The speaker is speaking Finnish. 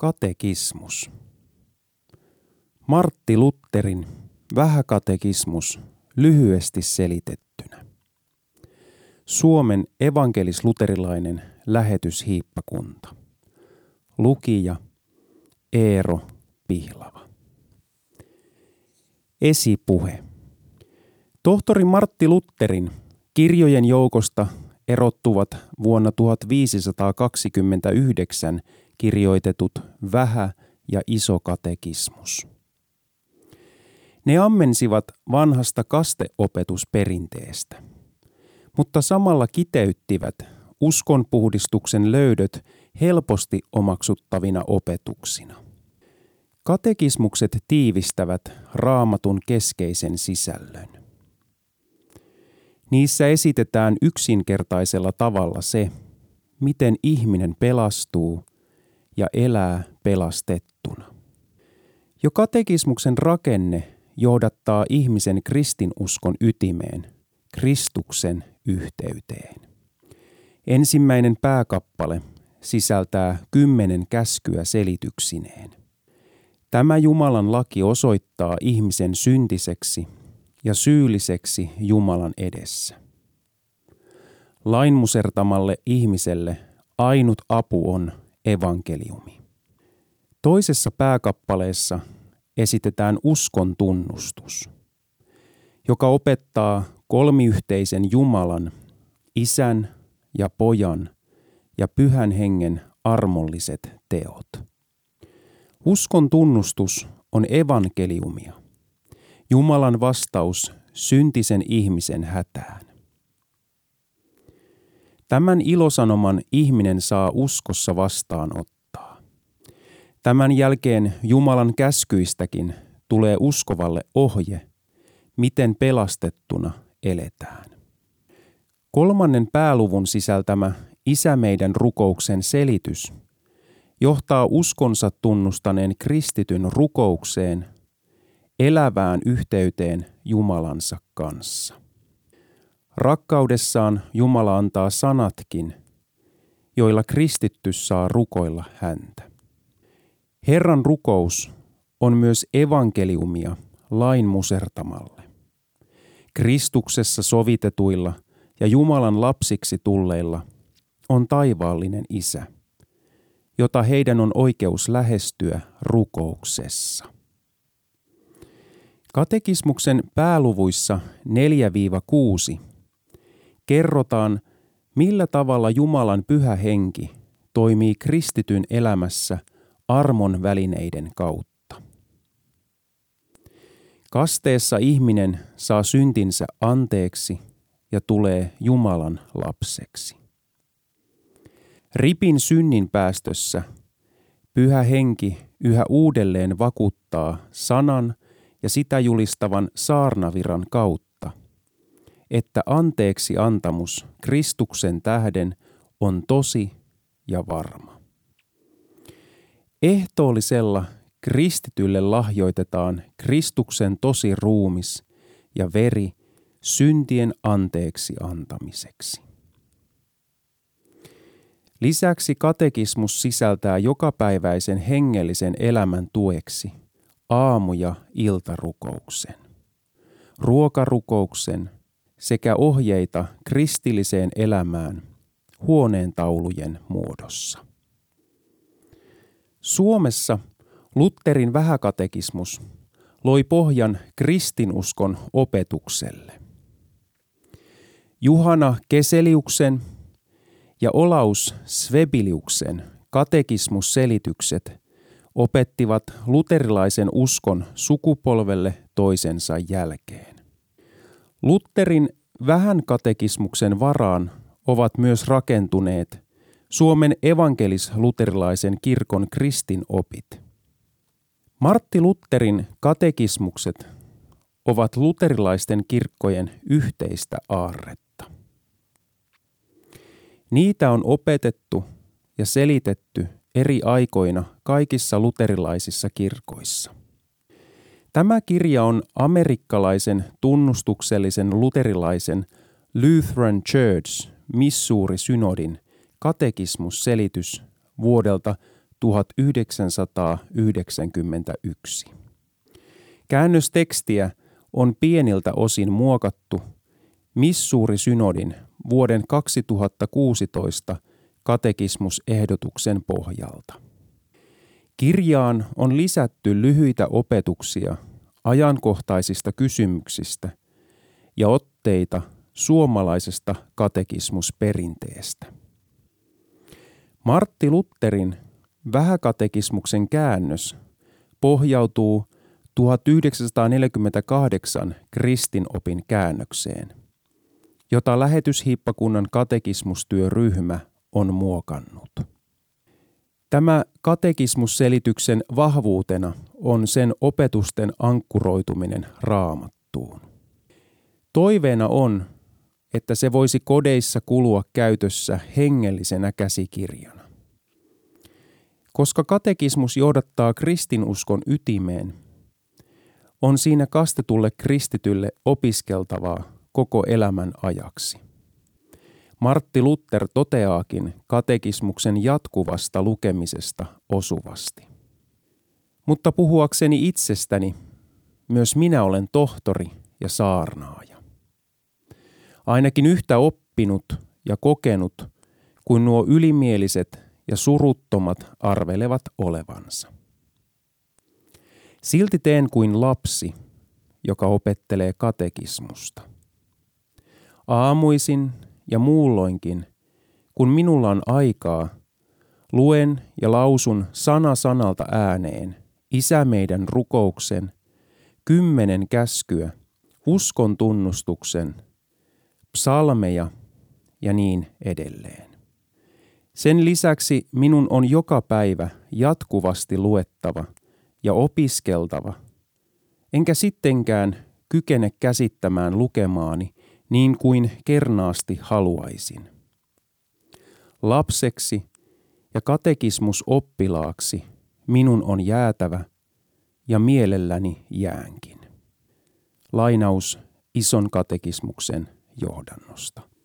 Katekismus. Martti Lutterin Vähäkatekismus lyhyesti selitettynä. Suomen evankelis-luterilainen lähetyshiippakunta. Lukija Eero Pihlava. Esipuhe. Tohtori Martti Lutterin kirjojen joukosta erottuvat vuonna 1529 kirjoitetut Vähä- ja Iso katekismus. Ne ammensivat vanhasta kasteopetusperinteestä, mutta samalla kiteyttivät uskonpuhdistuksen löydöt helposti omaksuttavina opetuksina. Katekismukset tiivistävät raamatun keskeisen sisällön. Niissä esitetään yksinkertaisella tavalla se, miten ihminen pelastuu ja elää pelastettuna. Jo katekismuksen rakenne johdattaa ihmisen kristinuskon ytimeen, Kristuksen yhteyteen. Ensimmäinen pääkappale sisältää kymmenen käskyä selityksineen. Tämä Jumalan laki osoittaa ihmisen syntiseksi ja syylliseksi Jumalan edessä. Lainmusertamalle ihmiselle ainut apu on evankeliumi. Toisessa pääkappaleessa esitetään uskon tunnustus, joka opettaa kolmiyhteisen Jumalan, Isän ja Pojan ja Pyhän Hengen armolliset teot. Uskon tunnustus on evankeliumia, Jumalan vastaus syntisen ihmisen hätään. Tämän ilosanoman ihminen saa uskossa vastaanottaa. Tämän jälkeen Jumalan käskyistäkin tulee uskovalle ohje, miten pelastettuna eletään. Kolmannen pääluvun sisältämä Isä meidän rukouksen selitys johtaa uskonsa tunnustaneen kristityn rukoukseen, elävään yhteyteen Jumalansa kanssa. Rakkaudessaan Jumala antaa sanatkin, joilla kristitty saa rukoilla häntä. Herran rukous on myös evankeliumia lain musertamalle. Kristuksessa sovitetuilla ja Jumalan lapsiksi tulleilla on taivaallinen isä, jota heidän on oikeus lähestyä rukouksessa. Katekismuksen pääluvuissa 4-6 kerrotaan, millä tavalla Jumalan pyhä henki toimii kristityn elämässä armon välineiden kautta. Kasteessa ihminen saa syntinsä anteeksi ja tulee Jumalan lapseksi. Ripin synnin päästössä pyhä henki yhä uudelleen vakuuttaa sanan ja sitä julistavan saarnaviran kautta että anteeksi antamus Kristuksen tähden on tosi ja varma. Ehtoollisella kristitylle lahjoitetaan Kristuksen tosi ruumis ja veri syntien anteeksi antamiseksi. Lisäksi katekismus sisältää jokapäiväisen hengellisen elämän tueksi aamu- ja iltarukouksen, ruokarukouksen sekä ohjeita kristilliseen elämään huoneen taulujen muodossa. Suomessa Lutterin vähäkatekismus loi pohjan kristinuskon opetukselle. Juhana Keseliuksen ja Olaus Svebiliuksen katekismusselitykset opettivat luterilaisen uskon sukupolvelle toisensa jälkeen. Lutterin vähän katekismuksen varaan ovat myös rakentuneet Suomen evankelis-luterilaisen kirkon kristinopit. Martti Lutterin katekismukset ovat luterilaisten kirkkojen yhteistä aarretta. Niitä on opetettu ja selitetty eri aikoina kaikissa luterilaisissa kirkoissa. Tämä kirja on amerikkalaisen tunnustuksellisen luterilaisen Lutheran Church Missouri-synodin katekismusselitys vuodelta 1991. Käännöstekstiä on pieniltä osin muokattu Missuuri-synodin vuoden 2016 katekismusehdotuksen pohjalta. Kirjaan on lisätty lyhyitä opetuksia ajankohtaisista kysymyksistä ja otteita suomalaisesta katekismusperinteestä. Martti Lutterin vähäkatekismuksen käännös pohjautuu 1948 kristinopin käännökseen, jota lähetyshiippakunnan katekismustyöryhmä on muokannut. Tämä katekismusselityksen vahvuutena on sen opetusten ankkuroituminen raamattuun. Toiveena on, että se voisi kodeissa kulua käytössä hengellisenä käsikirjana. Koska katekismus johdattaa kristinuskon ytimeen, on siinä kastetulle kristitylle opiskeltavaa koko elämän ajaksi. Martti Luther toteaakin katekismuksen jatkuvasta lukemisesta osuvasti. Mutta puhuakseni itsestäni, myös minä olen tohtori ja saarnaaja. Ainakin yhtä oppinut ja kokenut kuin nuo ylimieliset ja suruttomat arvelevat olevansa. Silti teen kuin lapsi, joka opettelee katekismusta. Aamuisin ja muulloinkin, kun minulla on aikaa, luen ja lausun sana sanalta ääneen Isä meidän rukouksen, kymmenen käskyä, uskon tunnustuksen, psalmeja ja niin edelleen. Sen lisäksi minun on joka päivä jatkuvasti luettava ja opiskeltava, enkä sittenkään kykene käsittämään lukemaani niin kuin kernaasti haluaisin. Lapseksi ja katekismusoppilaaksi minun on jäätävä ja mielelläni jäänkin. Lainaus ison katekismuksen johdannosta.